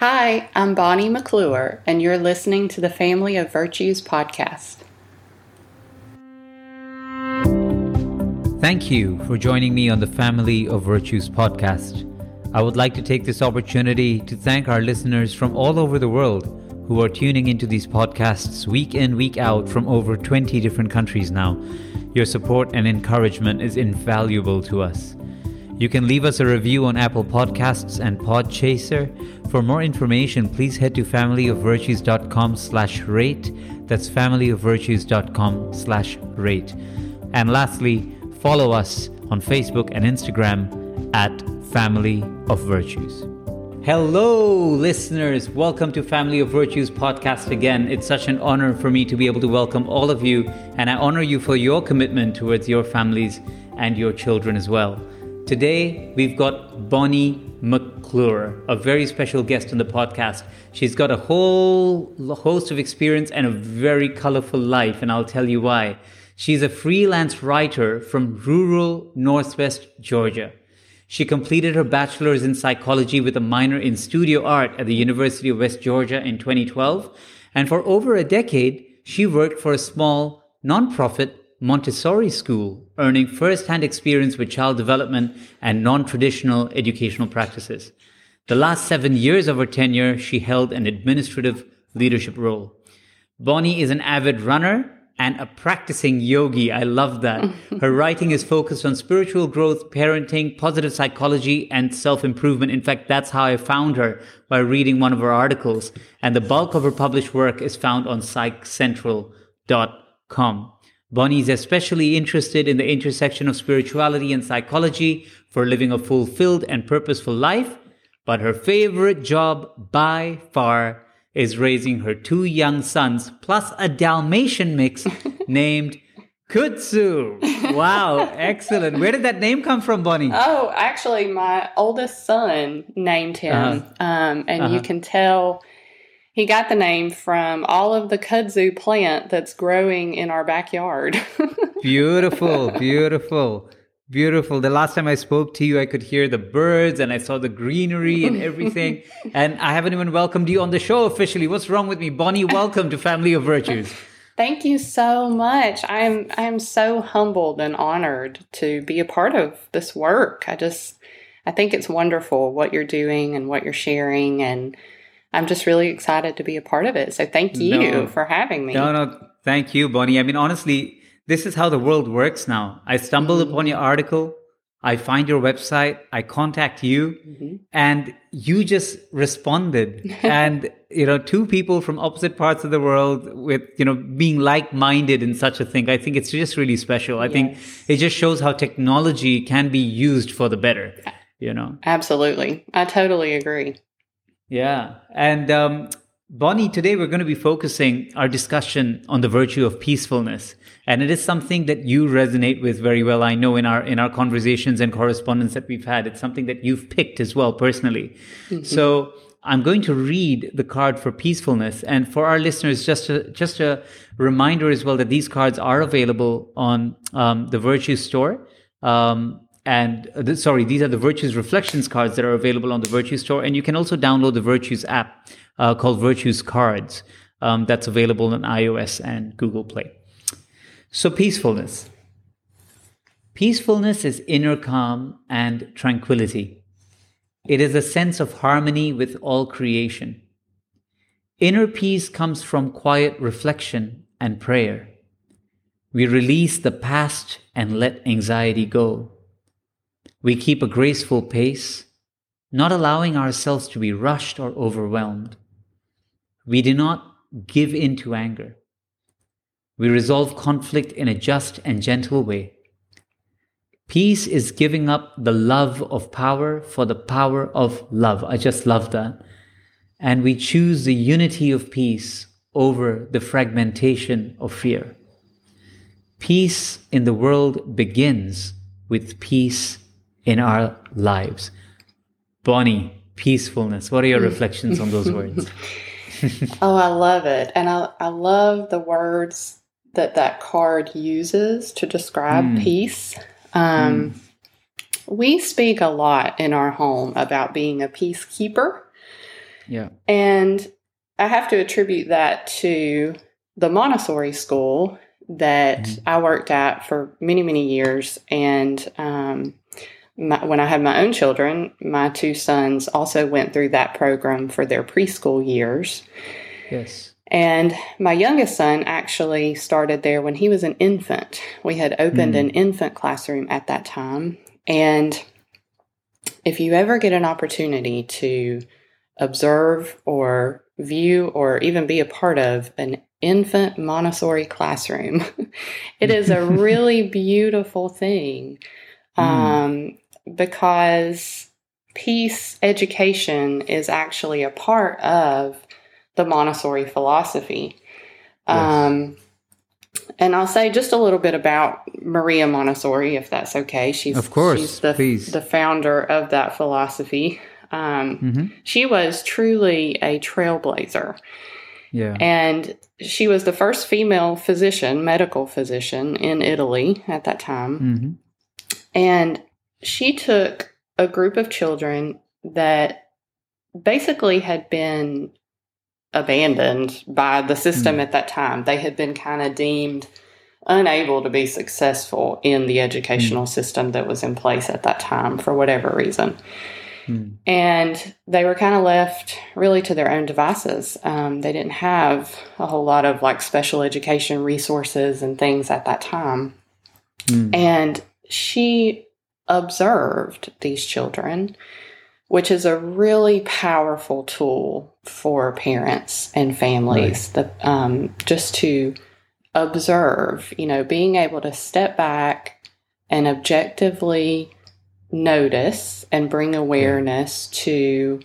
Hi, I'm Bonnie McClure, and you're listening to the Family of Virtues podcast. Thank you for joining me on the Family of Virtues podcast. I would like to take this opportunity to thank our listeners from all over the world who are tuning into these podcasts week in, week out from over 20 different countries now. Your support and encouragement is invaluable to us. You can leave us a review on Apple Podcasts and Podchaser. For more information, please head to familyofvirtues.com slash rate. That's familyofvirtues.com slash rate. And lastly, follow us on Facebook and Instagram at Family of Virtues. Hello, listeners. Welcome to Family of Virtues podcast again. It's such an honor for me to be able to welcome all of you, and I honor you for your commitment towards your families and your children as well. Today, we've got Bonnie McClure, a very special guest on the podcast. She's got a whole host of experience and a very colorful life, and I'll tell you why. She's a freelance writer from rural Northwest Georgia. She completed her bachelor's in psychology with a minor in studio art at the University of West Georgia in 2012. And for over a decade, she worked for a small nonprofit Montessori school, earning first hand experience with child development and non traditional educational practices. The last seven years of her tenure, she held an administrative leadership role. Bonnie is an avid runner and a practicing yogi. I love that. Her writing is focused on spiritual growth, parenting, positive psychology, and self improvement. In fact, that's how I found her by reading one of her articles. And the bulk of her published work is found on psychcentral.com. Bonnie is especially interested in the intersection of spirituality and psychology for living a fulfilled and purposeful life, but her favorite job by far is raising her two young sons plus a Dalmatian mix named Kudzu. Wow, excellent. Where did that name come from, Bonnie? Oh, actually, my oldest son named him. Uh-huh. Um, and uh-huh. you can tell he got the name from all of the kudzu plant that's growing in our backyard. beautiful, beautiful, beautiful. The last time I spoke to you, I could hear the birds and I saw the greenery and everything. and I haven't even welcomed you on the show officially. What's wrong with me? Bonnie, welcome to Family of Virtues. Thank you so much. I'm I'm so humbled and honored to be a part of this work. I just I think it's wonderful what you're doing and what you're sharing and I'm just really excited to be a part of it. So thank you no, for having me. No, no, thank you, Bonnie. I mean, honestly, this is how the world works now. I stumbled mm-hmm. upon your article. I find your website, I contact you, mm-hmm. and you just responded. and, you know, two people from opposite parts of the world with, you know, being like minded in such a thing. I think it's just really special. I yes. think it just shows how technology can be used for the better, you know? Absolutely. I totally agree. Yeah. And um, Bonnie, today we're going to be focusing our discussion on the virtue of peacefulness. And it is something that you resonate with very well. I know in our in our conversations and correspondence that we've had, it's something that you've picked as well personally. Mm-hmm. So I'm going to read the card for peacefulness, and for our listeners, just a, just a reminder as well that these cards are available on um, the Virtue Store. Um, and sorry, these are the Virtues Reflections cards that are available on the Virtues Store. And you can also download the Virtues app uh, called Virtues Cards um, that's available on iOS and Google Play. So, peacefulness. Peacefulness is inner calm and tranquility. It is a sense of harmony with all creation. Inner peace comes from quiet reflection and prayer. We release the past and let anxiety go. We keep a graceful pace, not allowing ourselves to be rushed or overwhelmed. We do not give in to anger. We resolve conflict in a just and gentle way. Peace is giving up the love of power for the power of love. I just love that. And we choose the unity of peace over the fragmentation of fear. Peace in the world begins with peace in our lives. Bonnie, peacefulness. What are your reflections on those words? oh, I love it. And I, I love the words that that card uses to describe mm. peace. Um, mm. We speak a lot in our home about being a peacekeeper. Yeah. And I have to attribute that to the Montessori school that Mhm. I worked at for many, many years. And um, my, when I had my own children, my two sons also went through that program for their preschool years. Yes. And my youngest son actually started there when he was an infant. We had opened Mm. an infant classroom at that time. And if you ever get an opportunity to observe or view or even be a part of an infant Montessori classroom, it is a really beautiful thing Mm. um, because peace education is actually a part of the Montessori philosophy. Yes. Um, and I'll say just a little bit about Maria Montessori, if that's okay. She's Of course, she's the please. the founder of that philosophy. Um, hmm she was truly a trailblazer, Yeah. and she was the first female physician, medical physician in Italy at that time. hmm And she took a group of children that basically had been abandoned by the system Mm. at that time. They had been kind of deemed unable to be successful in the educational system that was in place at that time for whatever reason. Mm. And they were kind of left really to their own devices. Um, they didn't have a whole lot of like special education resources and things at that time. Mm. And she observed these children, which is a really powerful tool for parents and families. The, um, just to observe, you know, being able to step back and objectively notice and bring awareness to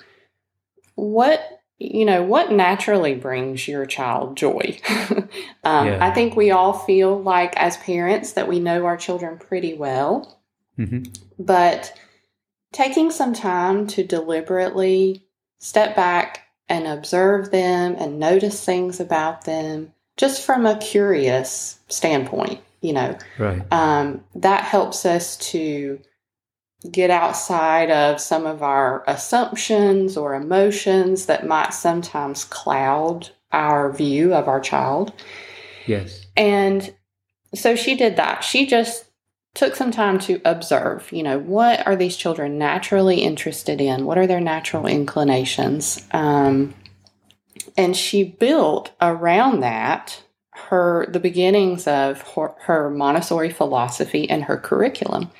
what you know what naturally brings your child joy um, Yeah. i think we all feel like as parents that we know our children pretty well hmm but taking some time to deliberately step back and observe them and notice things about them just from a curious standpoint you know Right. um, that helps us to get outside of some of our assumptions or emotions that might sometimes cloud our view of our child. Yes. And so she did that. She just took some time to observe, you know, what are these children naturally interested in? What are their natural inclinations? Um, and she built around that her the beginnings of her, her Montessori philosophy and her curriculum.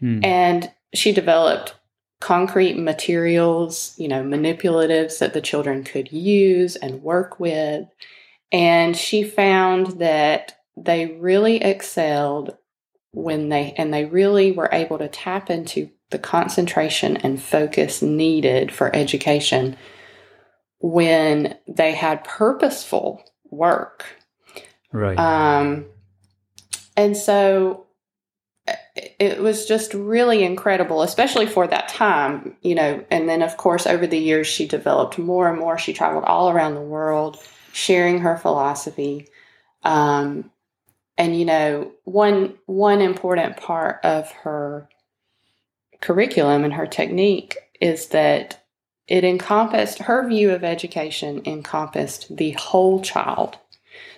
Mm. And she developed concrete materials, you know, manipulatives that the children could use and work with. And she found that they really excelled when they, and they really were able to tap into the concentration and focus needed for education when they had purposeful work. right. Um, and so uh, it was just really incredible, especially for that time, you know. And then, of course, over the years, she developed more and more. She traveled all around the world sharing her philosophy. Um, and you know, one one important part of her curriculum and her technique is that it encompassed her view of education encompassed the whole child.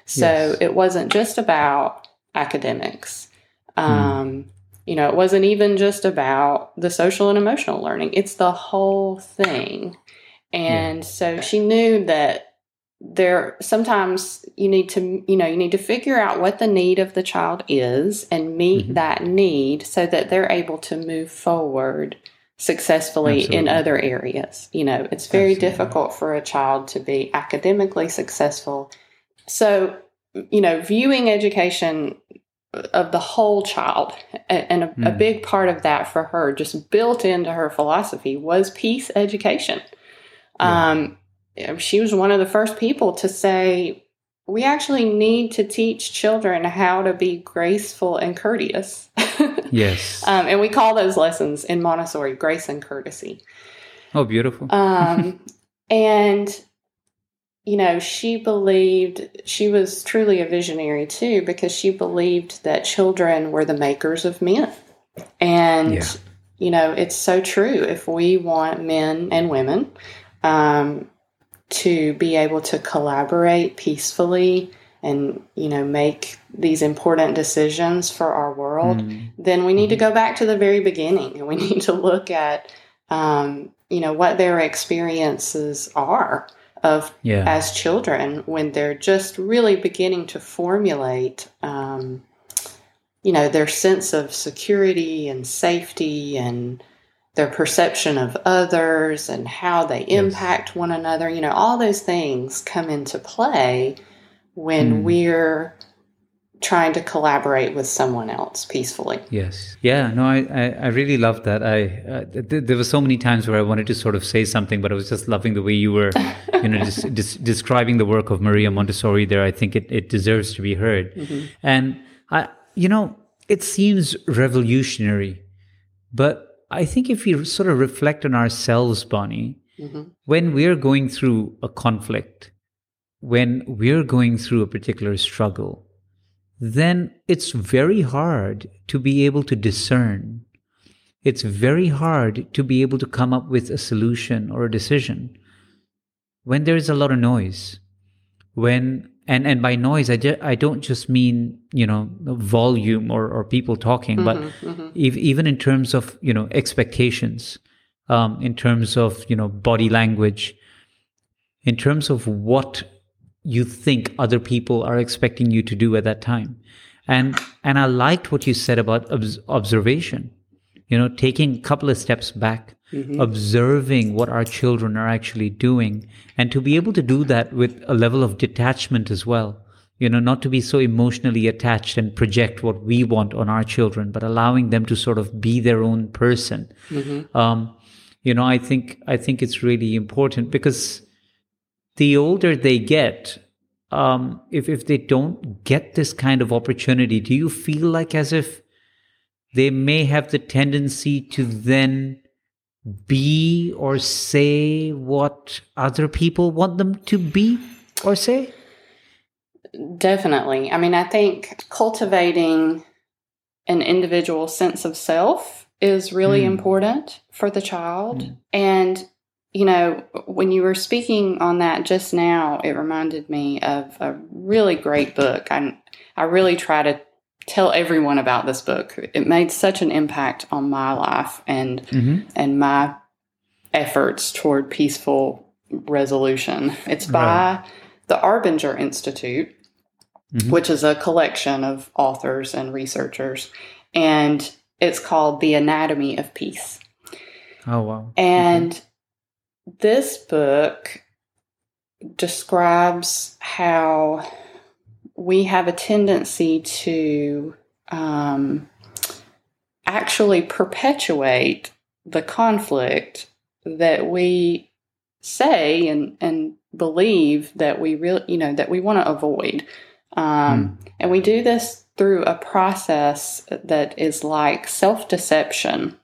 So Yes. it wasn't just about academics. Um, You know, it wasn't even just about the social and emotional learning, it's the whole thing. And so she knew that there sometimes you need to you know you need to figure out what the need of the child is and meet Mhm. that need so that they're able to move forward successfully in other areas you know it's very Absolutely. difficult for a child to be academically successful so you know viewing education of the whole child and a, a Mm. big part of that for her just built into her philosophy was peace education Yeah. um, she was one of the first people to say we actually need to teach children how to be graceful and courteous yes. um, and we call those lessons in montessori grace and courtesy oh, beautiful. um, and you know she believed she was truly a visionary too because she believed that children were the makers of men and Yeah. you know it's so true if we want men and women um, to be able to collaborate peacefully and you know make these important decisions for our world Mm. then we need to go back to the very beginning and we need to look at um, you know what their experiences are of Yeah. as children when they're just really beginning to formulate um, you know their sense of security and safety and their perception of others and how they Yes. impact one another you know all those things come into play when Mm. we're trying to collaborate with someone else peacefully Yes. Yeah. No, I, I, I really loved that. I uh, th- there were so many times where I wanted to sort of say something, but I was just loving the way you were, you know, des- des- describing the work of Maria Montessori. There, I think it, it deserves to be heard. And I, you know, it seems revolutionary, but I think if we sort of reflect on ourselves, Bonnie, Mhm. when we're going through a conflict, when we're going through a particular struggle, then it's very hard to be able to discern. It's very hard to be able to come up with a solution or a decision when there is a lot of noise. When and and by noise, I, ju- I don't just mean you know volume or, or people talking, but ev- even in terms of you know expectations, um, in terms of you know body language, in terms of what you think other people are expecting you to do at that time. And and I liked what you said about obs- observation. You know, taking a couple of steps back, observing what our children are actually doing, and to be able to do that with a level of detachment as well. You know, not to be so emotionally attached and project what we want on our children, but allowing them to sort of be their own person. Um, you know, I think I think it's really important because the older they get, um, if if they don't get this kind of opportunity, do you feel like as if they may have the tendency to then be or say what other people want them to be or say? Definitely. I mean, I think cultivating an individual sense of self is really Mm. important for the child. Mm. And, you know, when you were speaking on that just now, it reminded me of a really great book. I, I really try to tell everyone about this book. It made such an impact on my life and Mm-hmm. and my efforts toward peaceful resolution. It's by the Arbinger Institute, Mhm. which is a collection of authors and researchers, and it's called The Anatomy of Peace. Oh wow! And this book describes how we have a tendency to um, actually perpetuate the conflict that we say and, and believe that we really, you know, that we want to avoid. Um, And we do this through a process that is like self deception.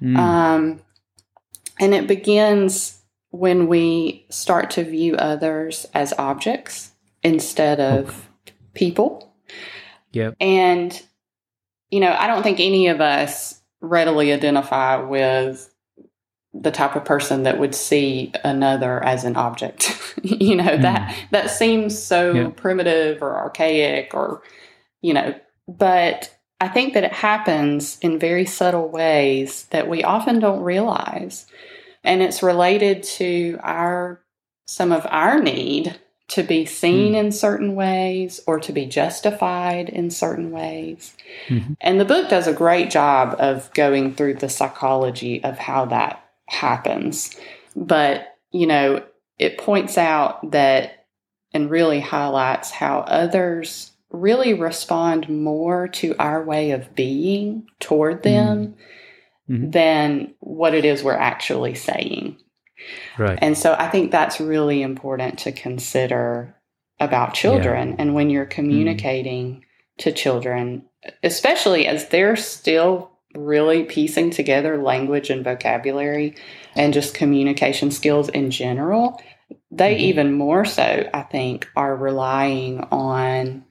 Mm. Um, and it begins when we start to view others as objects instead of people. yep. And, you know, I don't think any of us readily identify with the type of person that would see another as an object. you know, hmm. that that seems so Yeah. primitive or archaic or you know, but I think that it happens in very subtle ways that we often don't realize. And it's related to our some of our need to be seen in certain ways or to be justified in certain ways. Mhm. And the book does a great job of going through the psychology of how that happens. But, you know, it points out that and really highlights how others really respond more to our way of being toward them Mhm. than what it is we're actually saying. Right. And so I think that's really important to consider about children and when you're communicating to children, especially as they're still really piecing together language and vocabulary and just communication skills in general, they Mhm. even more so, I think, are relying on,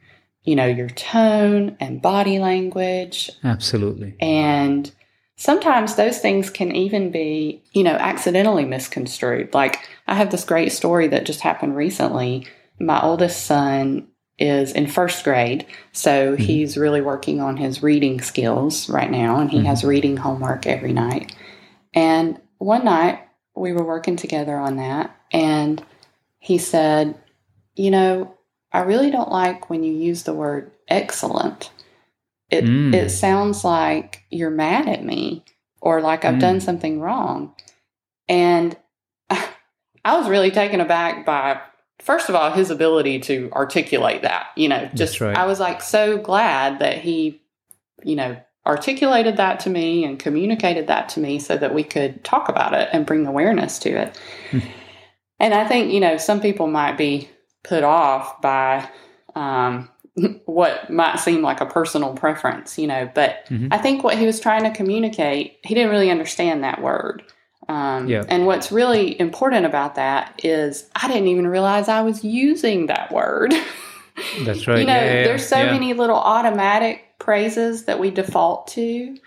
you know, your tone and body language Absolutely. and sometimes those things can even be, you know, accidentally misconstrued. Like I have this great story that just happened recently. My oldest son is in first grade, so mm-hmm. he's really working on his reading skills right now, and he mm-hmm. has reading homework every night. And one night we were working together on that, and he said, You know, I really don't like when you use the word excellent. It mm. it sounds like you're mad at me or like I've mm. done something wrong. And I was really taken aback by first of all his ability to articulate that. You know, just right. I was like so glad that he, you know, articulated that to me and communicated that to me so that we could talk about it and bring awareness to it. Hmm. and I think, you know, some people might be put off by um, what might seem like a personal preference, you know. But mm-hmm. I think what he was trying to communicate, he didn't really understand that word. Um, yeah. And what's really important about that is I didn't even realize I was using that word. That's right. you know, yeah, yeah, there's so many little automatic praises that we default to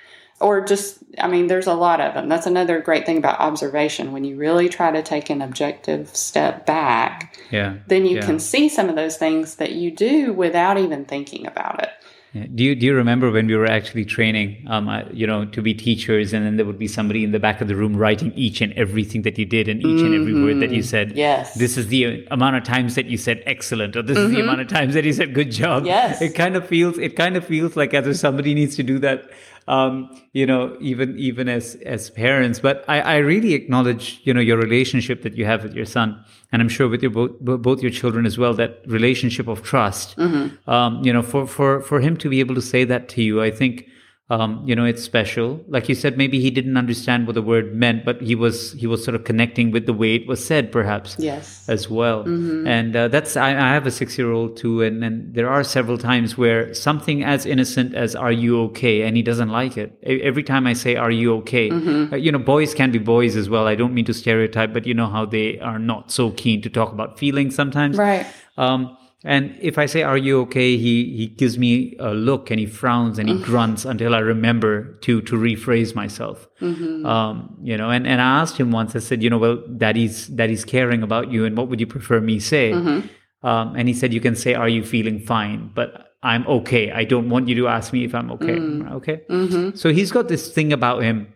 or just i mean there's a lot of them that's another great thing about observation when you really try to take an objective step back yeah then you yeah. can see some of those things that you do without even thinking about it yeah. Do you do you remember when we were actually training, um, uh, you know, to be teachers, and then there would be somebody in the back of the room writing each and everything that you did and each mm-hmm. and every word that you mm-hmm. said. Yes. This is the amount of times that you said excellent, or this mm-hmm. is the mm-hmm. amount of times that you said good job. Yes. It kind of feels it kind of feels like as if somebody needs to do that um, you know, even even as as parents. But I, I really acknowledge, you know, your relationship that you have with your son, and I'm sure with your both both your children as well. That relationship of trust. Mm-hmm. Um, you know, for for for him to be able to say that to you, I think um, you know it's special. Like you said maybe he didn't understand what the word meant but he was he was sort of connecting with the way it was said perhaps yes. as well. Mm-hmm. and uh, that's I, I, have a six year old too and, and there are several times where something as innocent as are you okay? and he doesn't like it. Every time i say are you okay? Mm-hmm. uh, you know boys can be boys as well. I don't mean to stereotype but you know how they are not so keen to talk about feelings sometimes. Right. Um, and if I say, "Are you okay?" he he gives me a look and he frowns and he grunts until I remember to to rephrase myself. Mm-hmm. Um, you know, and and I asked him once. I said, "You know, well, daddy's daddy's caring about you, and what would you prefer me say?" Mm-hmm. Um, and he said, "You can say, "Are you feeling fine?" But I'm okay. I don't want you to ask me if I'm okay. Mm. Okay. Mm-hmm. So he's got this thing about him.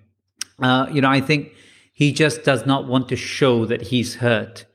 Uh, you know, I think he just does not want to show that he's hurt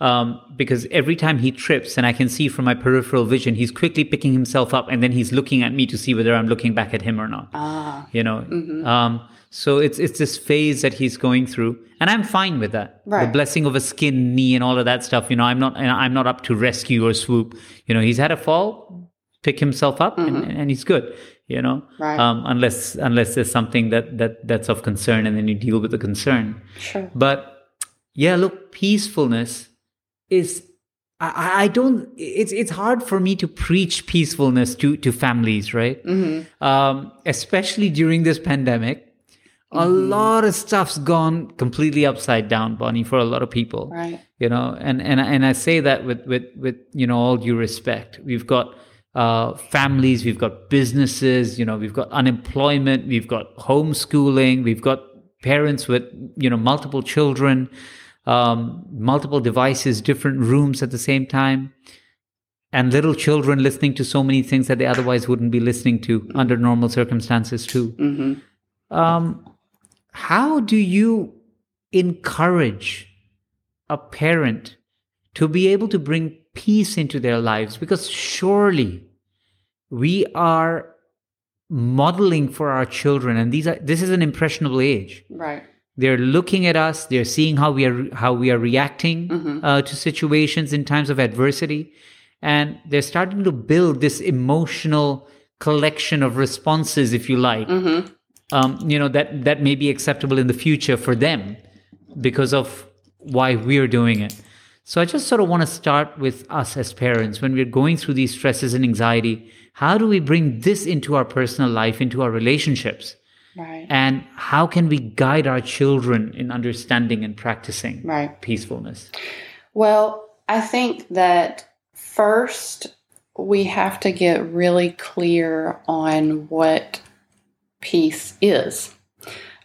um, because every time he trips, and I can see from my peripheral vision, he's quickly picking himself up, and then he's looking at me to see whether I'm looking back at him or not. Ah, you know. Mm-hmm. Um, so it's it's this phase that he's going through, and I'm fine with that. Right. The blessing of a skin knee and all of that stuff. You know, I'm not I'm not up to rescue or swoop. You know, he's had a fall, pick himself up, mm-hmm. and, and he's good you know right. um, unless unless there's something that that that's of concern and then you deal with the concern sure but yeah look peacefulness is I, I don't it's it's hard for me to preach peacefulness to to families right? Mm-hmm. um, especially during this pandemic mm-hmm. a lot of stuff's gone completely upside down bonnie for a lot of people right. you know? And and and i say that with with with you know all due respect. We've got uh, families we've got businesses you know we've got unemployment we've got homeschooling we've got parents with you know multiple children um, multiple devices, different rooms at the same time, and little children listening to so many things that they otherwise wouldn't be listening to under normal circumstances, too. Mm-hmm. Um, how do you encourage a parent to be able to bring peace into their lives? Because surely we are modeling for our children, and these are this is an impressionable age, right? They're looking at us. They're seeing how we are how we are reacting mm-hmm. uh, to situations in times of adversity. And they're starting to build this emotional collection of responses if you like mm-hmm. um, you know that that may be acceptable in the future for them because of why we're doing it. So i just sort of want to start with us as parents when we're going through these stresses and anxiety. How do we bring this into our personal life into our relationships Right. And how can we guide our children in understanding and practicing right. peacefulness? Well, I think that first we have to get really clear on what peace is.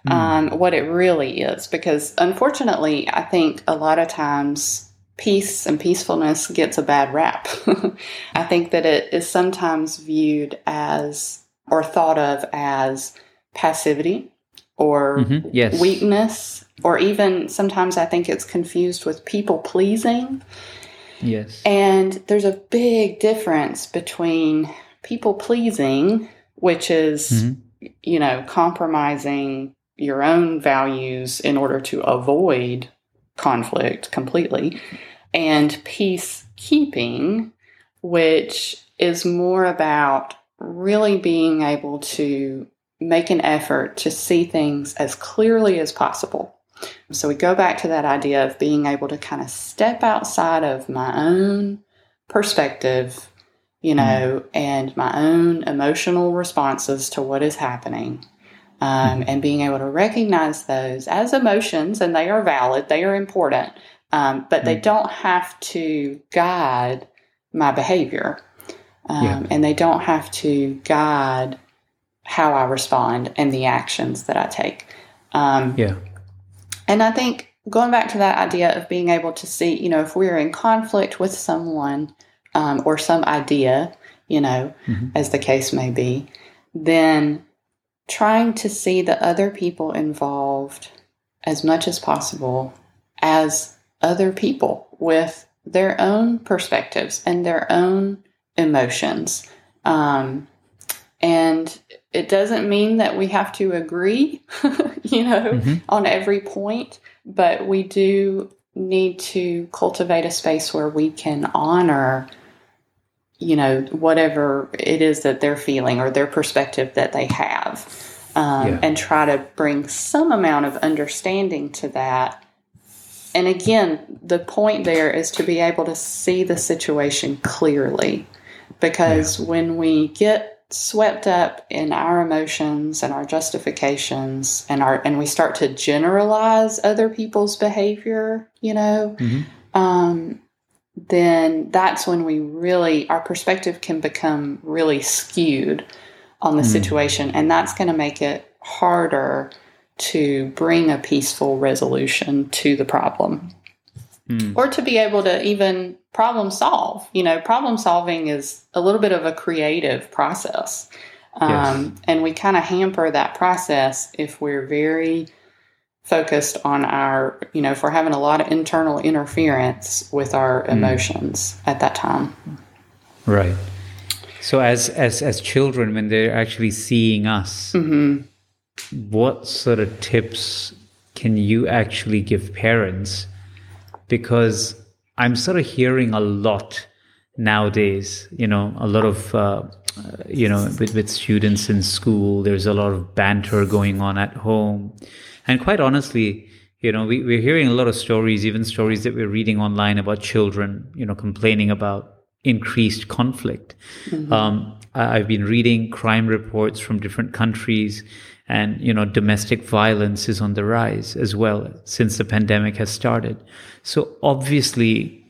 um, what it really is. Because unfortunately, I think a lot of times peace and peacefulness gets a bad rap. I think that it is sometimes viewed as or thought of as passivity or Mhm, yes. weakness, or even sometimes I think it's confused with people pleasing. Yes. And there's a big difference between people pleasing, which is, Mhm. you know, compromising your own values in order to avoid conflict completely, and peacekeeping, which is more about really being able to make an effort to see things as clearly as possible. So we go back to that idea of being able to kind of step outside of my own perspective, you know, and my own emotional responses to what is happening. Um, and being able to recognize those as emotions, and they are valid, they are important, um, but they don't have to guide my behavior. Um, Yeah. And they don't have to guide how I respond and the actions that I take. Um, Yeah. and I think going back to that idea of being able to see, you know, if we're in conflict with someone um, or some idea, you know, Mhm. as the case may be, then trying to see the other people involved as much as possible as other people with their own perspectives and their own emotions. Um, and it doesn't mean that we have to agree, you know, Mhm. on every point, but we do need to cultivate a space where we can honor, you know, whatever it is that they're feeling or their perspective that they have, um, Yeah. and try to bring some amount of understanding to that. And again, the point there is to be able to see the situation clearly because when we get swept up in our emotions and our justifications and our and we start to generalize other people's behavior you know Mhm. um, then that's when we really our perspective can become really skewed on the Mm. situation and that's going to make it harder to bring a peaceful resolution to the problem Mm. or to be able to even problem solve. You know, problem solving is a little bit of a creative process. Um, And we kind of hamper that process if we're very focused on our, you know, if we're having a lot of internal interference with our emotions at that time. Right. So as as as children, when they're actually seeing us, hmm what sort of tips can you actually give parents? Because I'm sort of hearing a lot nowadays. You know, a lot of uh, uh, you know with with students in school. There's a lot of banter going on at home, and quite honestly. You know, we, we're hearing a lot of stories, even stories that we're reading online about children, you know, complaining about increased conflict. Um, I, I've been reading crime reports from different countries, and you know, domestic violence is on the rise as well since the pandemic has started. So obviously,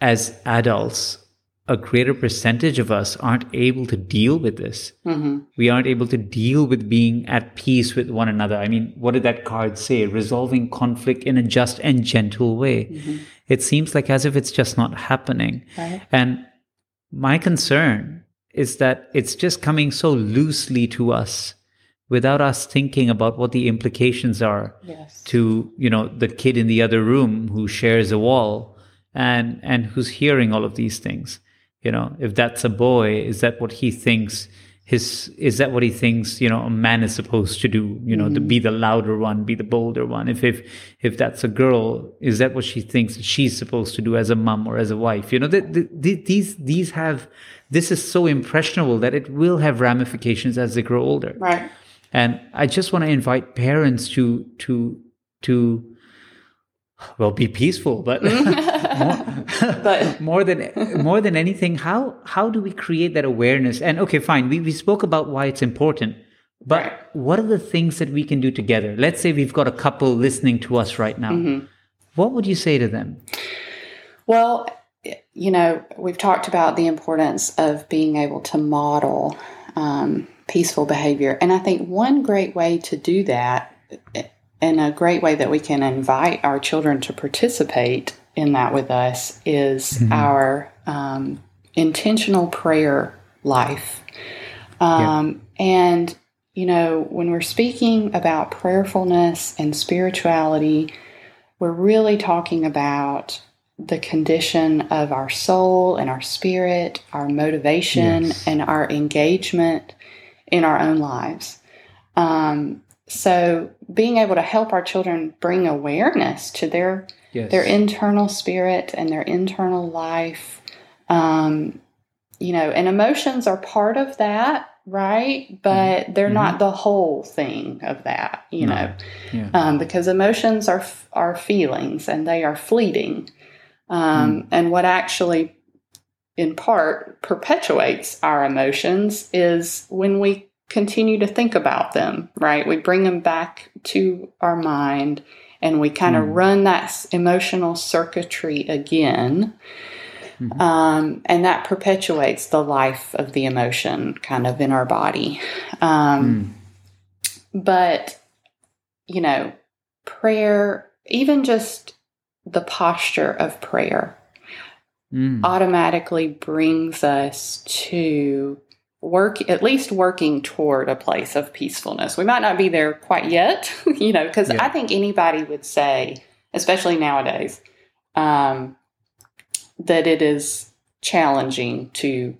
as adults, a greater percentage of us aren't able to deal with this. hmm We aren't able to deal with being at peace with one another. I mean, what did that card say? Resolving conflict in a just and gentle way. It seems like as if it's just not happening. Right. And my concern is that it's just coming so loosely to us without us thinking about what the implications are Yes. to you know the kid in the other room who shares a wall and and who's hearing all of these things. You know if that's a boy is that what he thinks his is that what he thinks you know a man is supposed to do? You know to mm-hmm. be the louder one be the bolder one. If if if that's a girl is that what she thinks she's supposed to do as a mom or as a wife? You know the, the, the, these these have this is so impressionable that it will have ramifications as they grow older. Right. And I just want to invite parents to to to well be peaceful, but more, But- more than more than anything, how how do we create that awareness? And okay, fine, we, we spoke about why it's important, but Right. what are the things that we can do together? Let's say we've got a couple listening to us right now. Mm-hmm. What would you say to them? Well, you know, we've talked about the importance of being able to model um, peaceful behavior. And I think one great way to do that and a great way that we can invite our children to participate in that with us is mm-hmm. our um, intentional prayer life. Um, yeah. And, you know, when we're speaking about prayerfulness and spirituality, we're really talking about the condition of our soul and our spirit, our motivation, yes. and our engagement in our own lives. Um, so, being able to help our children bring awareness to their yes. their internal spirit and their internal life, um, you know, and emotions are part of that, right? But mm-hmm. they're mm-hmm. not the whole thing of that, you no. know, yeah. um, because emotions are are feelings and they are fleeting. Um, mm. And what actually, in part, perpetuates our emotions is when we continue to think about them, right? We bring them back to our mind and we kind of mm. run that emotional circuitry again. Mm-hmm. Um, and that perpetuates the life of the emotion kind of in our body. Um, mm. But, you know, prayer, even just the posture of prayer mm. automatically brings us to work at least working toward a place of peacefulness we might not be there quite yet you know because yeah. i think anybody would say especially nowadays um, that it is challenging to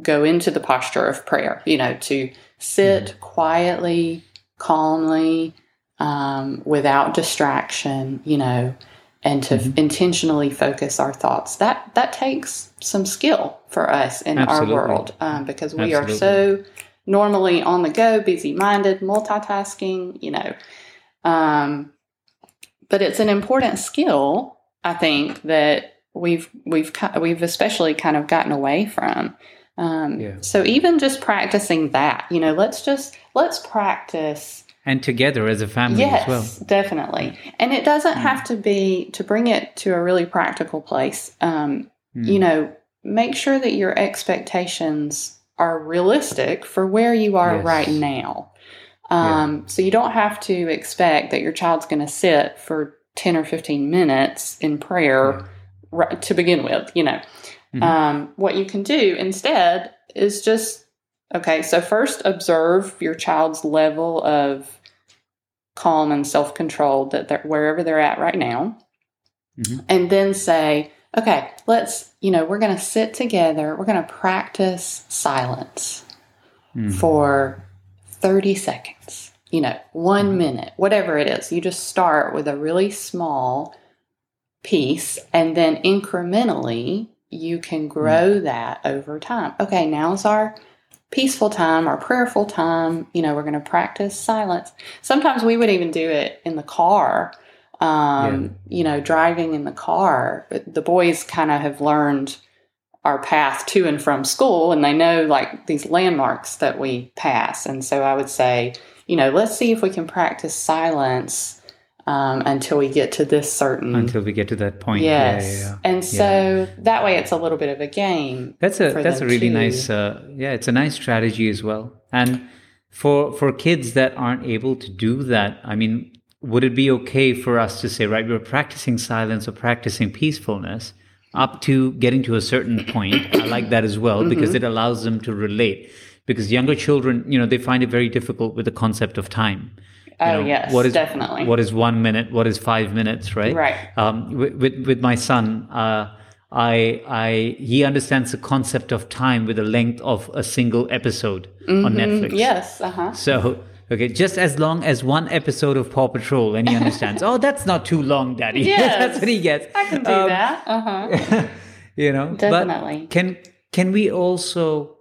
go into the posture of prayer you know to sit mm. quietly calmly um, without distraction you know and to mm-hmm. intentionally focus our thoughts. That that takes some skill for us in Absolutely. our world um, because we Absolutely. are so normally on the go, busy minded, multitasking. You know, um, but it's an important skill. I think that we've we've we've especially kind of gotten away from. Um, yeah. So even just practicing that, you know, let's just let's practice and together as a family yes, as well. definitely. And it doesn't mm. have to be to bring it to a really practical place. Um, mm. You know, make sure that your expectations are realistic for where you are yes. right now. Um, yeah. So you don't have to expect that your child's going to sit for 10 or 15 minutes in prayer yeah. to begin with. You know, mm-hmm. um, what you can do instead is just Okay, so first observe your child's level of calm and self controlled that they're wherever they're at right now. Mm-hmm. And then say, okay, let's, you know, we're going to sit together, we're going to practice silence mm-hmm. for 30 seconds, you know, one mm-hmm. minute, whatever it is. You just start with a really small piece and then incrementally you can grow mm-hmm. that over time. Okay, now's our peaceful time or prayerful time. You know, we're going to practice silence. Sometimes we would even do it in the car. Um, yeah. You know, driving in the car. But the boys kind of have learned our path to and from school, and they know like these landmarks that we pass. And so I would say, you know, let's see if we can practice silence um, until we get to this certain until we get to that point. Yes, yeah, yeah, yeah. and so that way it's a little bit of a game. That's a that's a really too. nice. Uh, yeah, it's a nice strategy as well. And for for kids that aren't able to do that, I mean, would it be okay for us to say, right, we're practicing silence or practicing peacefulness? Up to getting to a certain point, I like that as well mm-hmm. because it allows them to relate. Because younger children, you know, they find it very difficult with the concept of time Oh know, yes, what is, definitely. What is one minute? What is five minutes? Right. Right. Um, with, with, with my son, uh, I I he understands the concept of time with the length of a single episode mm-hmm. on Netflix. Yes. Uh huh. So. Okay, just as long as one episode of Paw Patrol, and he understands. oh, that's not too long, Daddy. Yes, that's what he gets. I can do um, that. Uh huh. you know, definitely. But can can we also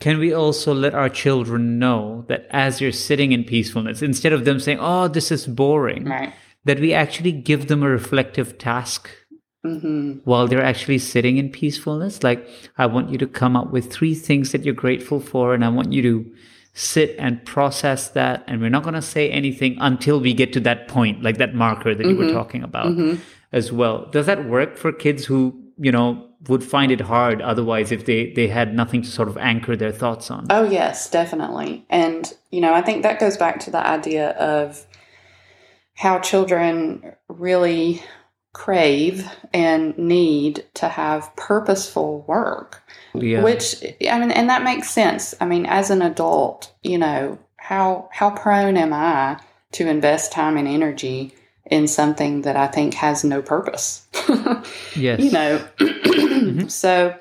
can we also let our children know that as you're sitting in peacefulness, instead of them saying, oh, this is boring, right. that we actually give them a reflective task mm-hmm. while they're actually sitting in peacefulness? Like, I want you to come up with three things that you're grateful for, and I want you to sit and process that. And we're not going to say anything until we get to that point, like that marker that mm-hmm. you were mm-hmm. talking about mm-hmm. as well. Does that work for kids who, you know, would find it hard otherwise if they they had nothing to sort of anchor their thoughts on oh yes definitely and you know i think that goes back to the idea of how children really crave and need to have purposeful work. Yeah. Which I mean and that makes sense. I mean as an adult, you know, how how prone am I to invest time and energy in something that I think has no purpose? yes. You know. Mm-hmm. So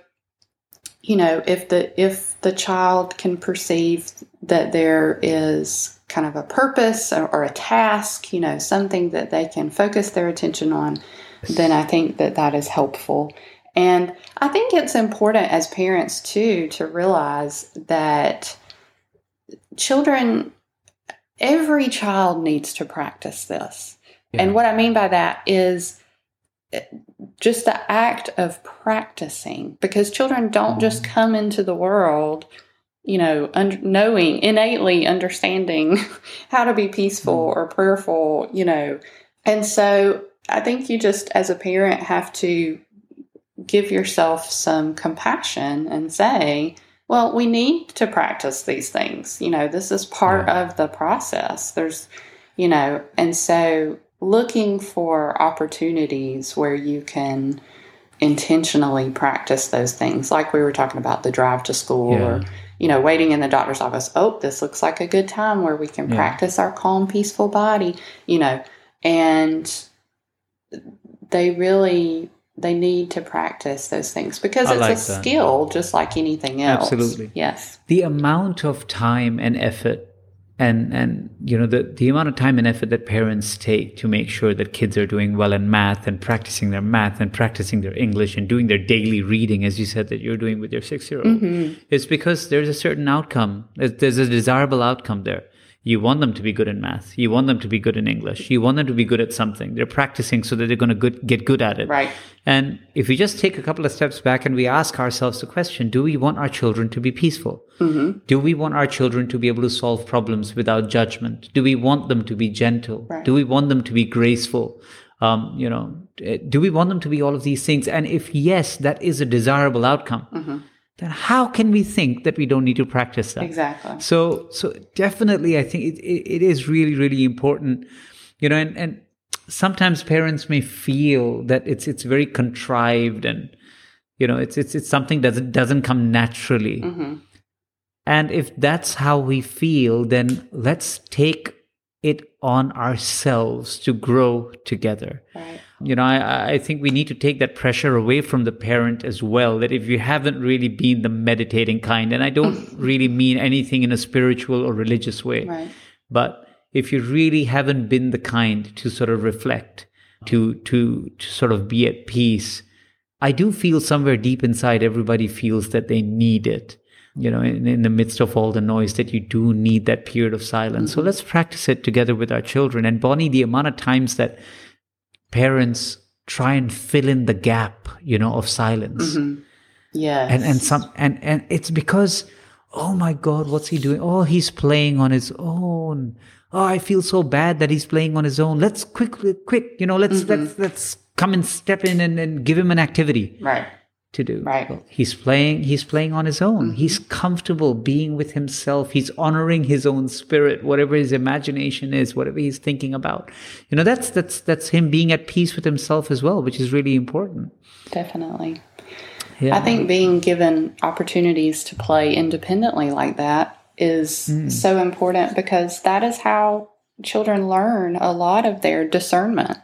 you know, if the if the child can perceive that there is kind of a purpose or, or a task, you know, something that they can focus their attention on, then I think that that is helpful. And I think it's important as parents too to realize that children, every child needs to practice this. Yeah. And what I mean by that is eh, just the act of practicing because children don't just come into the world you know un- knowing innately understanding how to be peaceful or prayerful you know and so i think you just as a parent have to give yourself some compassion and say well we need to practice these things you know this is part Yeah. of the process there's you know and so looking for opportunities where you can intentionally practice those things like we were talking about the drive to school Yeah. or you know waiting in the doctor's office oh this looks like a good time where we can Yeah. practice our calm peaceful body you know and they really they need to practice those things because it's like a that. skill just like anything else Absolutely. yes the amount of time and effort and and you know the the amount of time and effort that parents take to make sure that kids are doing well in math and practicing their math and practicing their english and doing their daily reading as you said that you're doing with your 6-year-old Mm-hmm. it's because there's a certain outcome there's a desirable outcome there you want them to be good in math you want them to be good in english you want them to be good at something they're practicing so that they're going to good, get good at it right and if we just take a couple of steps back and we ask ourselves the question do we want our children to be peaceful? Mm-hmm. Do we want our children to be able to solve problems without judgment? Do we want them to be gentle? Right. Do we want them to be graceful? Um, you know, eh, do we want them to be all of these things? And if yes, that is a desirable outcome, Mm-hmm. Then how can we think that we don't need to practice that? exactly So, so definitely, I think it, it, it is really, really important, you know, and, and sometimes parents may feel that it's, it's very contrived and, you know, it's, it's, it's something that doesn't come naturally. hmm And if that's how we feel, then let's take it on ourselves to grow together right you know I, I think we need to take that pressure away from the parent as well that if you haven't really been the meditating kind and i don't really mean anything in a spiritual or religious way right. but if you really haven't been the kind to sort of reflect to to to sort of be at peace i do feel somewhere deep inside everybody feels that they need it you know in, in the midst of all the noise that you do need that period of silence. So mm-hmm. let's practice it together with our children. And bonnie the amount of times that parents try and fill in the gap you know of silence. Mm-hmm. yes. And and some and and it's because oh my god what's he doing? Oh he's playing on his own. Oh i feel so bad that he's playing on his own. Let's quickly quick you know let's Mm-hmm. let's let's come and step in and, and give him an activity. Right to do. Right. Mm-hmm. He's playing he's playing on his own. He's comfortable being with himself. He's honoring his own spirit whatever his imagination is whatever he's thinking about. You know that's that's that's him being at peace with himself as well which is really important. Definitely. Yeah. I think being given opportunities to play independently like that is so important because that is how children learn a lot of their discernment.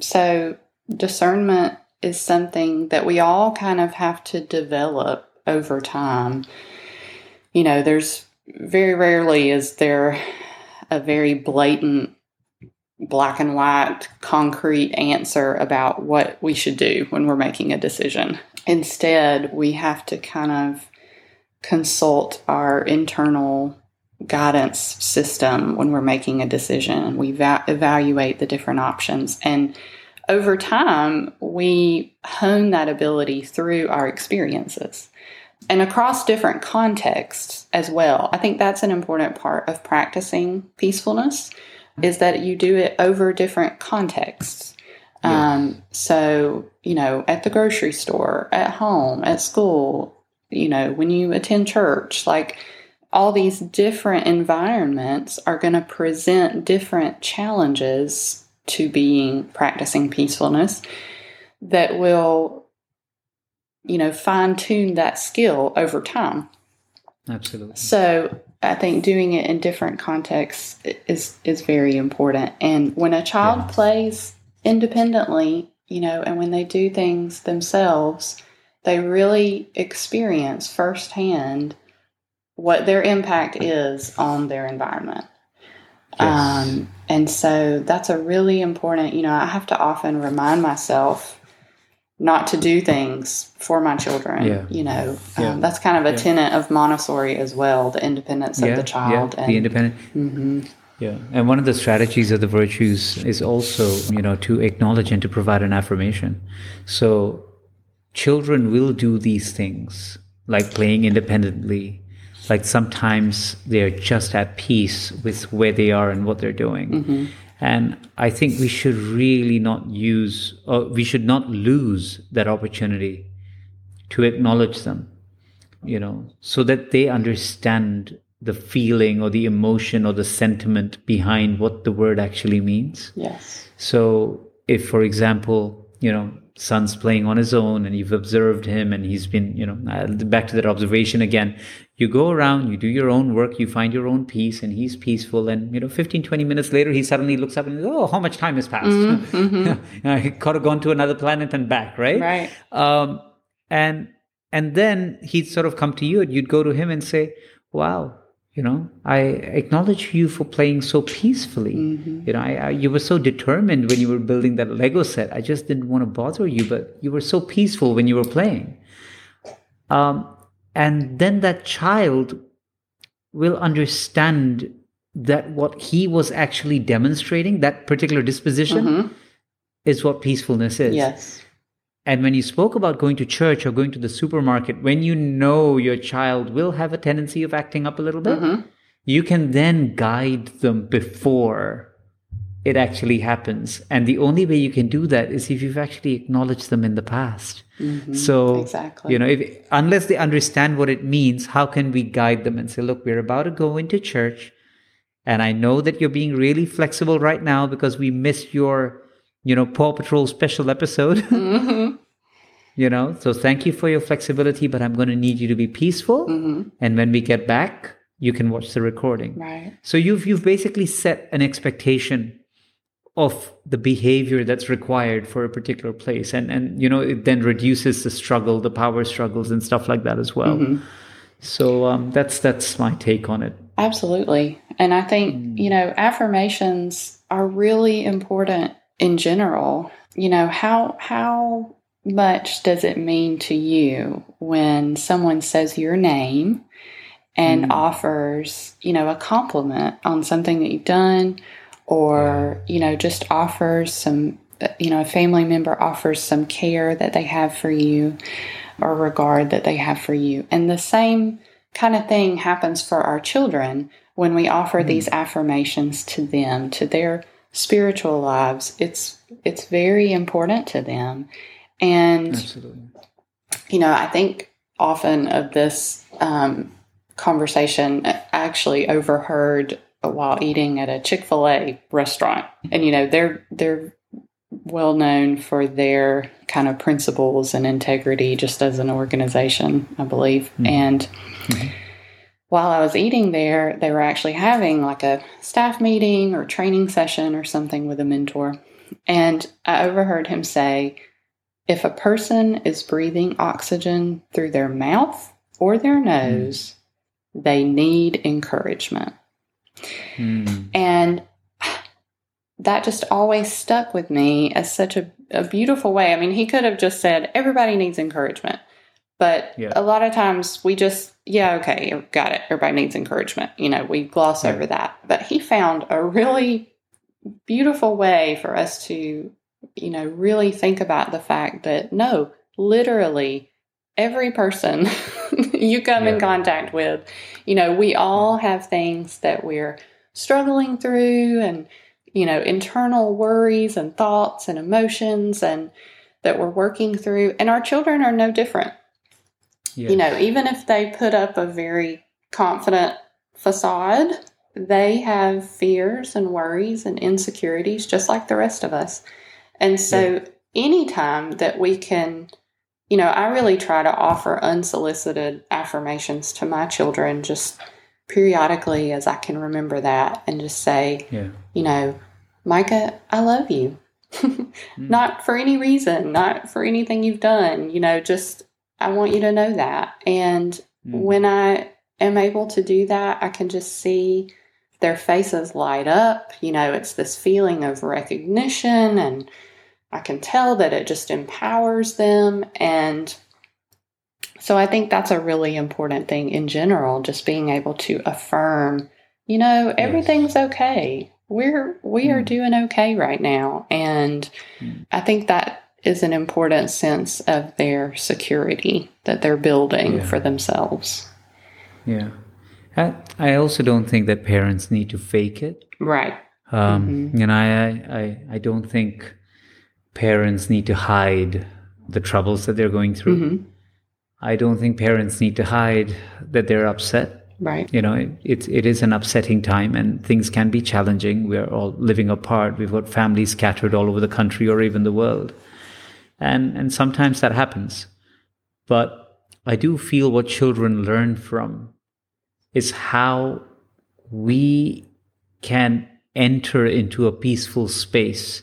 So, discernment is something that we all kind of have to develop over time. You know, there's very rarely is there a very blatant black and white concrete answer about what we should do when we're making a decision. Instead, we have to kind of consult our internal guidance system when we're making a decision. We va- evaluate the different options. And over time, we hone that ability through our experiences and across different contexts as well. I think that's an important part of practicing peacefulness is that you do it over different contexts. Um, so, you know, at the grocery store, at home, at school, you know, when you attend church, like all these different environments are going to present different challenges to being practicing peacefulness that will you know fine tune that skill over time Absolutely. so I think doing it in different contexts is is very important. And when a child Yeah. plays independently, you know, and when they do things themselves, they really experience firsthand what their impact is on their environment. Yes. Um, and so that's a really important, you know, I have to often remind myself not to do things for my children. Yeah. You know, Yeah. um, that's kind of a Yeah. tenet of Montessori as well, the independence of the child. Yeah, the independent. hmm Yeah, and one of the strategies of the virtues is also, you know, to acknowledge and to provide an affirmation. So, children will do these things, like playing independently. Like sometimes they're just at peace with where they are and what they're doing. And I think we should really not use, or we should not lose that opportunity to acknowledge them you know, so that they understand the feeling or the emotion or the sentiment behind what the word actually means. Yes. So, if, for example, you know, son's playing on his own and you've observed him and he's been, you know, uh, back to that observation again, you go around, you do your own work, you find your own peace, and he's peaceful. And, you know, 15, 20 minutes later, he suddenly looks up and says, Oh, how much time has passed? he could have gone to another planet and back, right? Right. um, and and then he'd sort of come to you and you'd go to him and say wow you know i acknowledge you for playing so peacefully you know I, I you were so determined when you were building that lego set i just didn't want to bother you but you were so peaceful when you were playing um, and then that child will understand that what he was actually demonstrating that particular disposition Mhm. is what peacefulness is Yes. and when you spoke about going to church or going to the supermarket, when you know your child will have a tendency of acting up a little bit, Mhm. you can then guide them before it actually happens. And the only way you can do that is if you've actually acknowledged them in the past. Mhm. So, Exactly. you know, if, unless they understand what it means, how can we guide them and say, look, we're about to go into church. And I know that you're being really flexible right now because we missed your, you know, Paw Patrol special episode. Mhm. you know so thank you for your flexibility but i'm going to need you to be peaceful Mhm. and when we get back you can watch the recording Right. so you've you've basically set an expectation of the behavior that's required for a particular place and and you know it then reduces the struggle the power struggles and stuff like that as well Mhm. so um, that's that's my take on it Absolutely. And I think, Mm. you know, affirmations are really important in general. You know, how how much does it mean to you when someone says your name and Mm. offers, you know, a compliment on something that you've done or, you know, just offers some you know, a family member offers some care that they have for you or regard that they have for you. And the same kind of thing happens for our children when we offer these affirmations to them, to their spiritual lives. It's it's very important to them. And absolutely you know, I think often of this um, conversation, I actually overheard while eating at a Chick Fil A restaurant, and you know, they're they're well known for their kind of principles and integrity, just as an organization, I believe. Mm-hmm. And mm-hmm. while I was eating there, they were actually having like a staff meeting or training session or something with a mentor, and I overheard him say if a person is breathing oxygen through their mouth or their mm-hmm. nose, they need encouragement. Mm. And that just always stuck with me as such a, a beautiful way. I mean, he could have just said, everybody needs encouragement. But Yeah. a lot of times we just, yeah, okay, got it. Everybody needs encouragement. You know, we gloss Yeah. over that. But he found a really beautiful way for us to, you know, really think about the fact that no, literally every person you come in contact with, you know, we all mm-hmm. have things that we're struggling through and, you know, internal worries and thoughts and emotions and that we're working through. And our children are no different. Yes. You know, even if they put up a very confident facade, they have fears and worries and insecurities just like the rest of us. And so, yeah. anytime that we can, you know, I really try to offer unsolicited affirmations to my children just periodically as I can remember that and just say, yeah. you know, Micah, I love you. mm. Not for any reason, not for anything you've done, you know, just I want you to know that. And mm. when I am able to do that, I can just see their faces light up. You know, it's this feeling of recognition, and I can tell that it just empowers them. And so I think that's a really important thing in general, just being able to affirm, you know, everything's okay. We're we are mm. doing okay right now. And mm. I think that is an important sense of their security that they're building yeah. for themselves. Yeah. I, I also don't think that parents need to fake it. Right. Um, mm-hmm. And I, I, I don't think parents need to hide the troubles that they're going through. Mm-hmm. I don't think parents need to hide that they're upset. Right. You know, it, it, it is an upsetting time and things can be challenging. We're all living apart. We've got families scattered all over the country or even the world. And, and sometimes that happens. But I do feel what children learn from is how we can enter into a peaceful space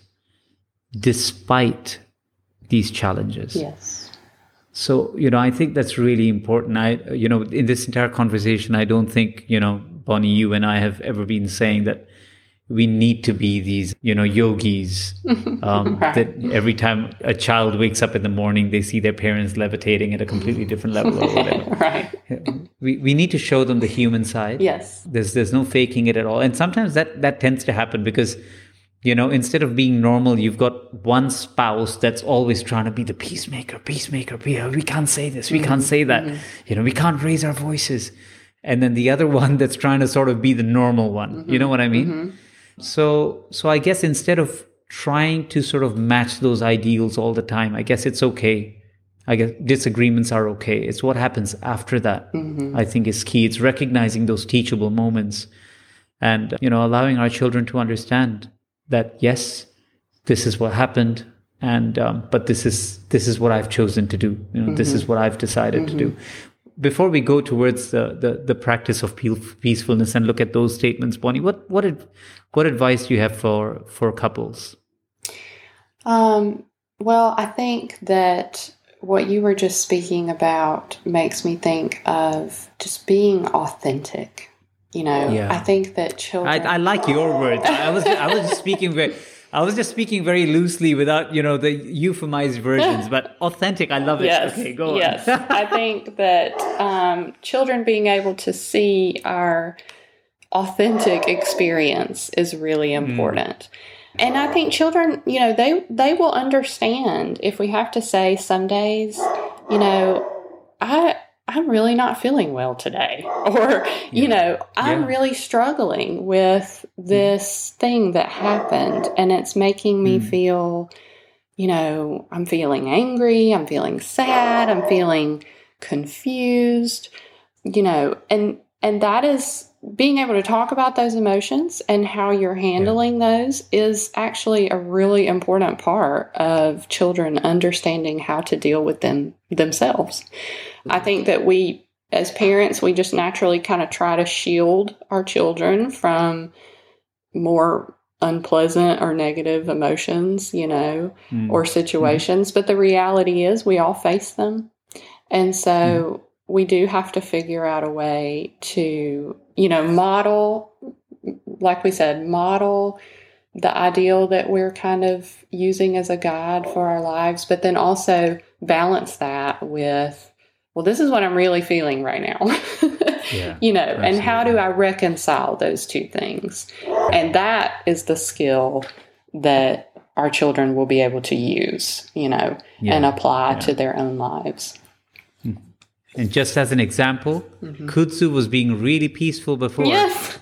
despite these challenges. Yes. So, you know, I think that's really important. I, you know, in this entire conversation, I don't think, you know, Bonnie, you and I have ever been saying that we need to be these, you know, yogis. Um, right. That every time a child wakes up in the morning, they see their parents levitating at a completely different level or whatever. right. We, we need to show them the human side. Yes. There's there's no faking it at all. And sometimes that that tends to happen because you know instead of being normal you've got one spouse that's always trying to be the peacemaker peacemaker be we can't say this we mm-hmm. can't say that mm-hmm. you know we can't raise our voices and then the other one that's trying to sort of be the normal one mm-hmm. you know what i mean mm-hmm. So, so I guess instead of trying to sort of match those ideals all the time, I guess it's okay. I guess disagreements are okay. It's what happens after that. Mm-hmm. I think is key. It's recognizing those teachable moments and, you know, allowing our children to understand that, yes, this is what happened. And, um, but this is, this is what I've chosen to do. You know, mm-hmm. this is what I've decided mm-hmm. to do. Mm-hmm before we go towards the, the, the, practice of peacefulness and look at those statements, Bonnie, what what what advice do you have for for couples? Um, well, I think that what you were just speaking about makes me think of just being authentic. You know, yeah. I think that children. I, I like your words. I was I was just speaking very I was just speaking very loosely without, you know, the euphemized versions, but authentic. I love it. Yes, okay, go yes. on. Yes, I think that um, children being able to see our authentic experience is really mm. important. Mm. And I think children, you know, they they will understand if we have to say some days, you know, I I'm really not feeling well today. Or, you know, I'm yeah. really struggling with this mm. thing that happened and it's making me mm. feel, you know, I'm feeling angry, I'm feeling sad, I'm feeling confused, you know, and and that is being able to talk about those emotions and how you're handling yeah. those is actually a really important part of children understanding how to deal with them themselves. I think that we, as parents, we just naturally kind of try to shield our children from more unpleasant or negative emotions, you know, mm. or situations. Mm. But the reality is, we all face them. And so mm. we do have to figure out a way to, you know, model, like we said, model the ideal that we're kind of using as a guide for our lives, but then also balance that with well, this is what I'm really feeling right now. yeah, you know, absolutely. and how do I reconcile those two things? And that is the skill that our children will be able to use, you know, yeah, and apply yeah. to their own lives. Hmm. And just as an example, mm-hmm. Kudzu was being really peaceful before. Yes.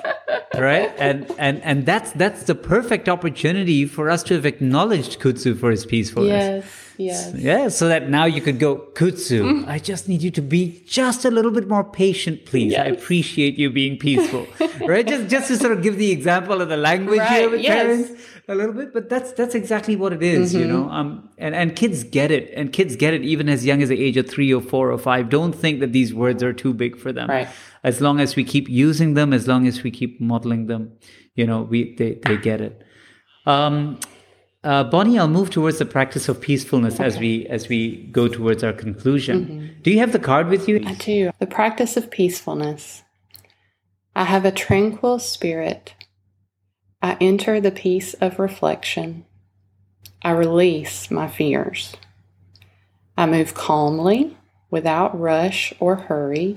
right? And and and that's that's the perfect opportunity for us to have acknowledged Kudzu for his peacefulness. Yes Yes. Yeah, so that now you could go, Kudzu, Mm. I just need you to be just a little bit more patient, please. I appreciate you being peaceful. right? Just just to sort of give the example of the language here with yes. parents a little bit, but that's that's exactly what it is, Mm-hmm. you know. Um and, and kids get it. And kids get it even as young as the age of three or four or five. Don't think that these words are too big for them. Right. As long as we keep using them, as long as we keep modeling them, you know, we they, they get it. Um, uh, Bonnie, I'll move towards the practice of peacefulness as we as we go towards our conclusion. Do you have the card with you? I do. The practice of peacefulness. I have a tranquil spirit. I enter the peace of reflection. I release my fears. I move calmly, without rush or hurry.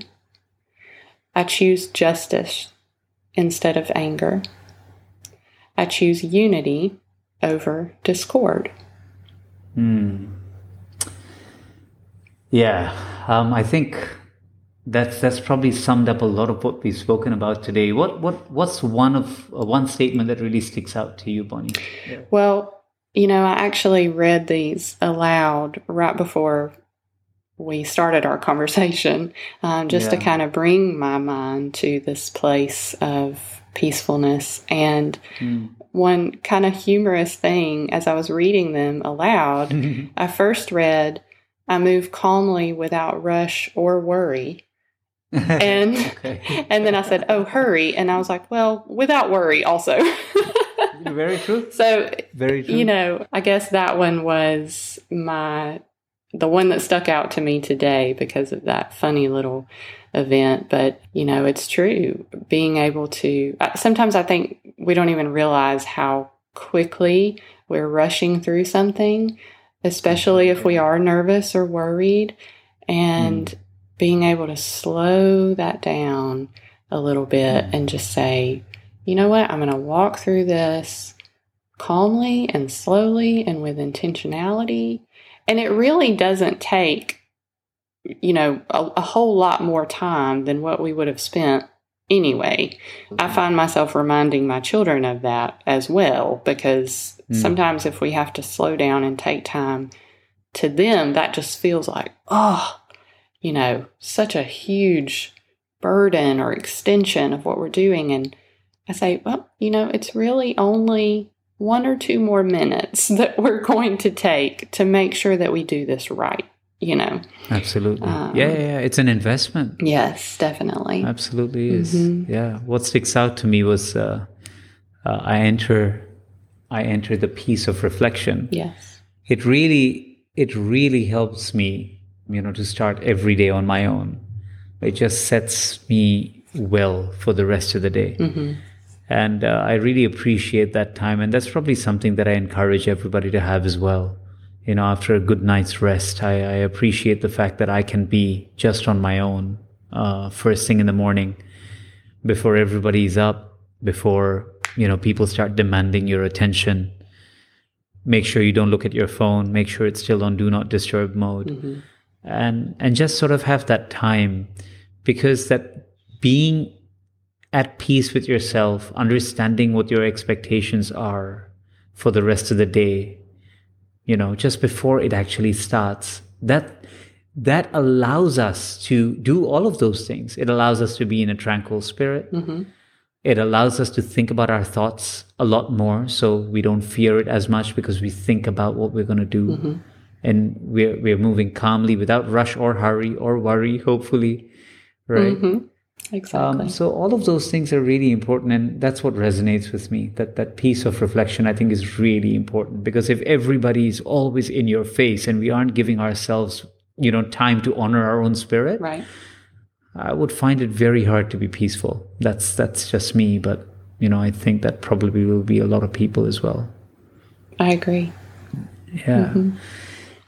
I choose justice instead of anger. I choose unity over discord. Yeah, um, I think that's that's probably summed up a lot of what we've spoken about today. What what what's one of uh, one statement that really sticks out to you, Bonnie? Well, you know, I actually read these aloud right before we started our conversation, um, just to kind of bring my mind to this place of peacefulness. And hmm. one kind of humorous thing as I was reading them aloud, I first read, I move calmly without rush or worry. And Okay. and then I said, "Oh, hurry!" And I was like, "Well, without worry, also." Very true. so Very true. you know, I guess that one was my the one that stuck out to me today because of that funny little event. But you know, it's true. Being able to sometimes I think we don't even realize how quickly we're rushing through something, especially if we are nervous or worried, and mm. being able to slow that down a little bit and just say, you know what, I'm going to walk through this calmly and slowly and with intentionality. And it really doesn't take, you know, a, a whole lot more time than what we would have spent anyway. I find myself reminding my children of that as well because Mm. sometimes if we have to slow down and take time to them, that just feels like, oh, you know, such a huge burden or extension of what we're doing. And I say, well, you know, it's really only one or two more minutes that we're going to take to make sure that we do this right, you know? Absolutely. Um, yeah, yeah, yeah. It's an investment. Yes, definitely. Absolutely is. Mhm. Yeah. What sticks out to me was uh, uh, I enter, I enter the peace of reflection. Yes. It really, it really helps me, you know, to start every day on my own. It just sets me well for the rest of the day. hmm And uh, I really appreciate that time. And that's probably something that I encourage everybody to have as well. You know, after a good night's rest, I, I appreciate the fact that I can be just on my own uh, first thing in the morning before everybody's up, before, you know, people start demanding your attention. Make sure you don't look at your phone. Make sure it's still on do not disturb mode hmm and and just sort of have that time because that being at peace with yourself understanding what your expectations are for the rest of the day you know just before it actually starts. That that allows us to do all of those things. It allows us to be in a tranquil spirit. Hmm it allows us to think about our thoughts a lot more so we don't fear it as much because we think about what we're going to do. Mm-hmm. and we're we're moving calmly without rush or hurry or worry hopefully right? Hmm Exactly. um, so all of those things are really important and that's what resonates with me that that peace of reflection i think is really important because if everybody is always in your face and we aren't giving ourselves you know time to honor our own spirit right. I would find it very hard to be peaceful. That's that's just me, but you know, I think that probably will be a lot of people as well. I agree. Yeah.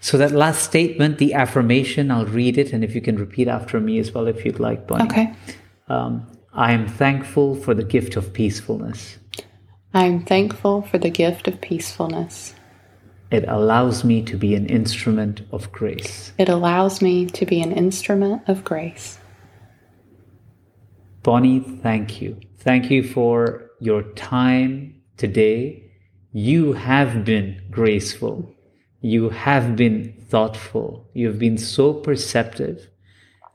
So that last statement, the affirmation, I'll read it, and if you can repeat after me as well, if you'd like, Bonnie. Okay. Um, I am thankful for the gift of peacefulness. I am thankful for the gift of peacefulness. It allows me to be an instrument of grace. It allows me to be an instrument of grace. Bonnie, thank you. Thank you for your time today. You have been graceful. You have been thoughtful. You've been so perceptive.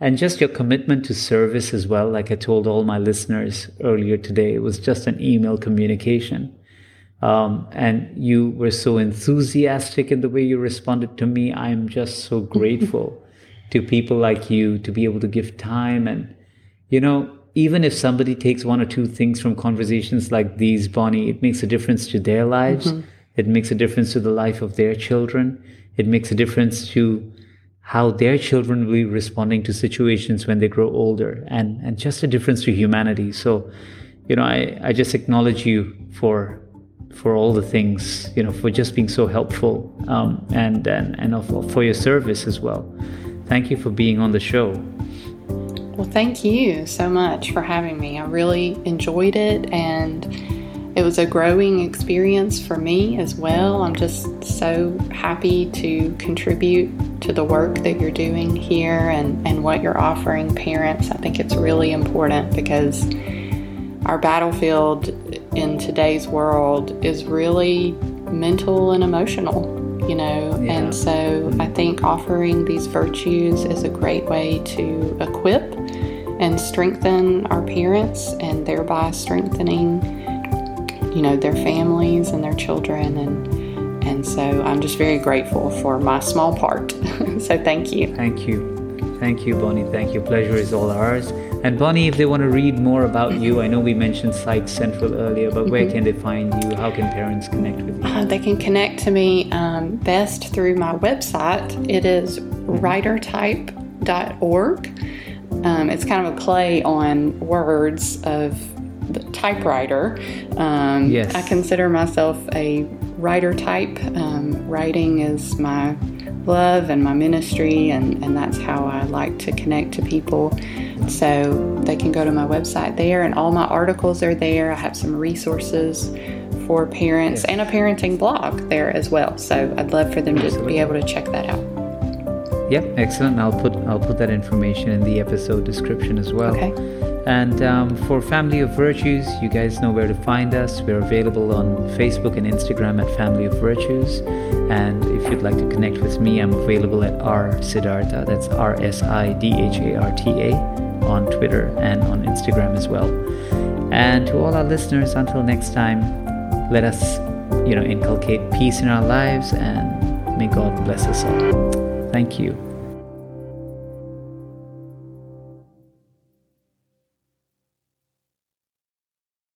And just your commitment to service as well. Like I told all my listeners earlier today, it was just an email communication. Um, and you were so enthusiastic in the way you responded to me. I'm just so grateful to people like you to be able to give time. And, you know, even if somebody takes one or two things from conversations like these, Bonnie, it makes a difference to their lives. Mm-hmm. It makes a difference to the life of their children. It makes a difference to how their children will be responding to situations when they grow older and, and just a difference to humanity. So, you know, I, I just acknowledge you for for all the things, you know, for just being so helpful um, and, and, and for your service as well. Thank you for being on the show. Well, thank you so much for having me. I really enjoyed it and it was a growing experience for me as well. I'm just so happy to contribute to the work that you're doing here and, and what you're offering parents. I think it's really important because our battlefield in today's world is really mental and emotional, you know. Yeah. And so I think offering these virtues is a great way to equip and strengthen our parents and thereby strengthening you know their families and their children and and so I'm just very grateful for my small part. so thank you. Thank you. Thank you, Bonnie. Thank you. Pleasure is all ours. And Bonnie, if they want to read more about you, I know we mentioned Site Central earlier, but where mm-hmm. can they find you? How can parents connect with you? Uh, they can connect to me um, best through my website. It is writertype.org. Um, it's kind of a play on words of typewriter. Um, yes. I consider myself a writer type. Um, writing is my love and my ministry, and, and that's how I like to connect to people. So they can go to my website there, and all my articles are there. I have some resources for parents and a parenting blog there as well. So I'd love for them to be able to check that out. Yep, excellent. I'll put I'll put that information in the episode description as well. Okay. And um, for Family of Virtues, you guys know where to find us. We're available on Facebook and Instagram at Family of Virtues. And if you'd like to connect with me, I'm available at R Siddhartha. That's R S I D H A R T A on Twitter and on Instagram as well. And to all our listeners, until next time, let us, you know, inculcate peace in our lives and may God bless us all. Thank you.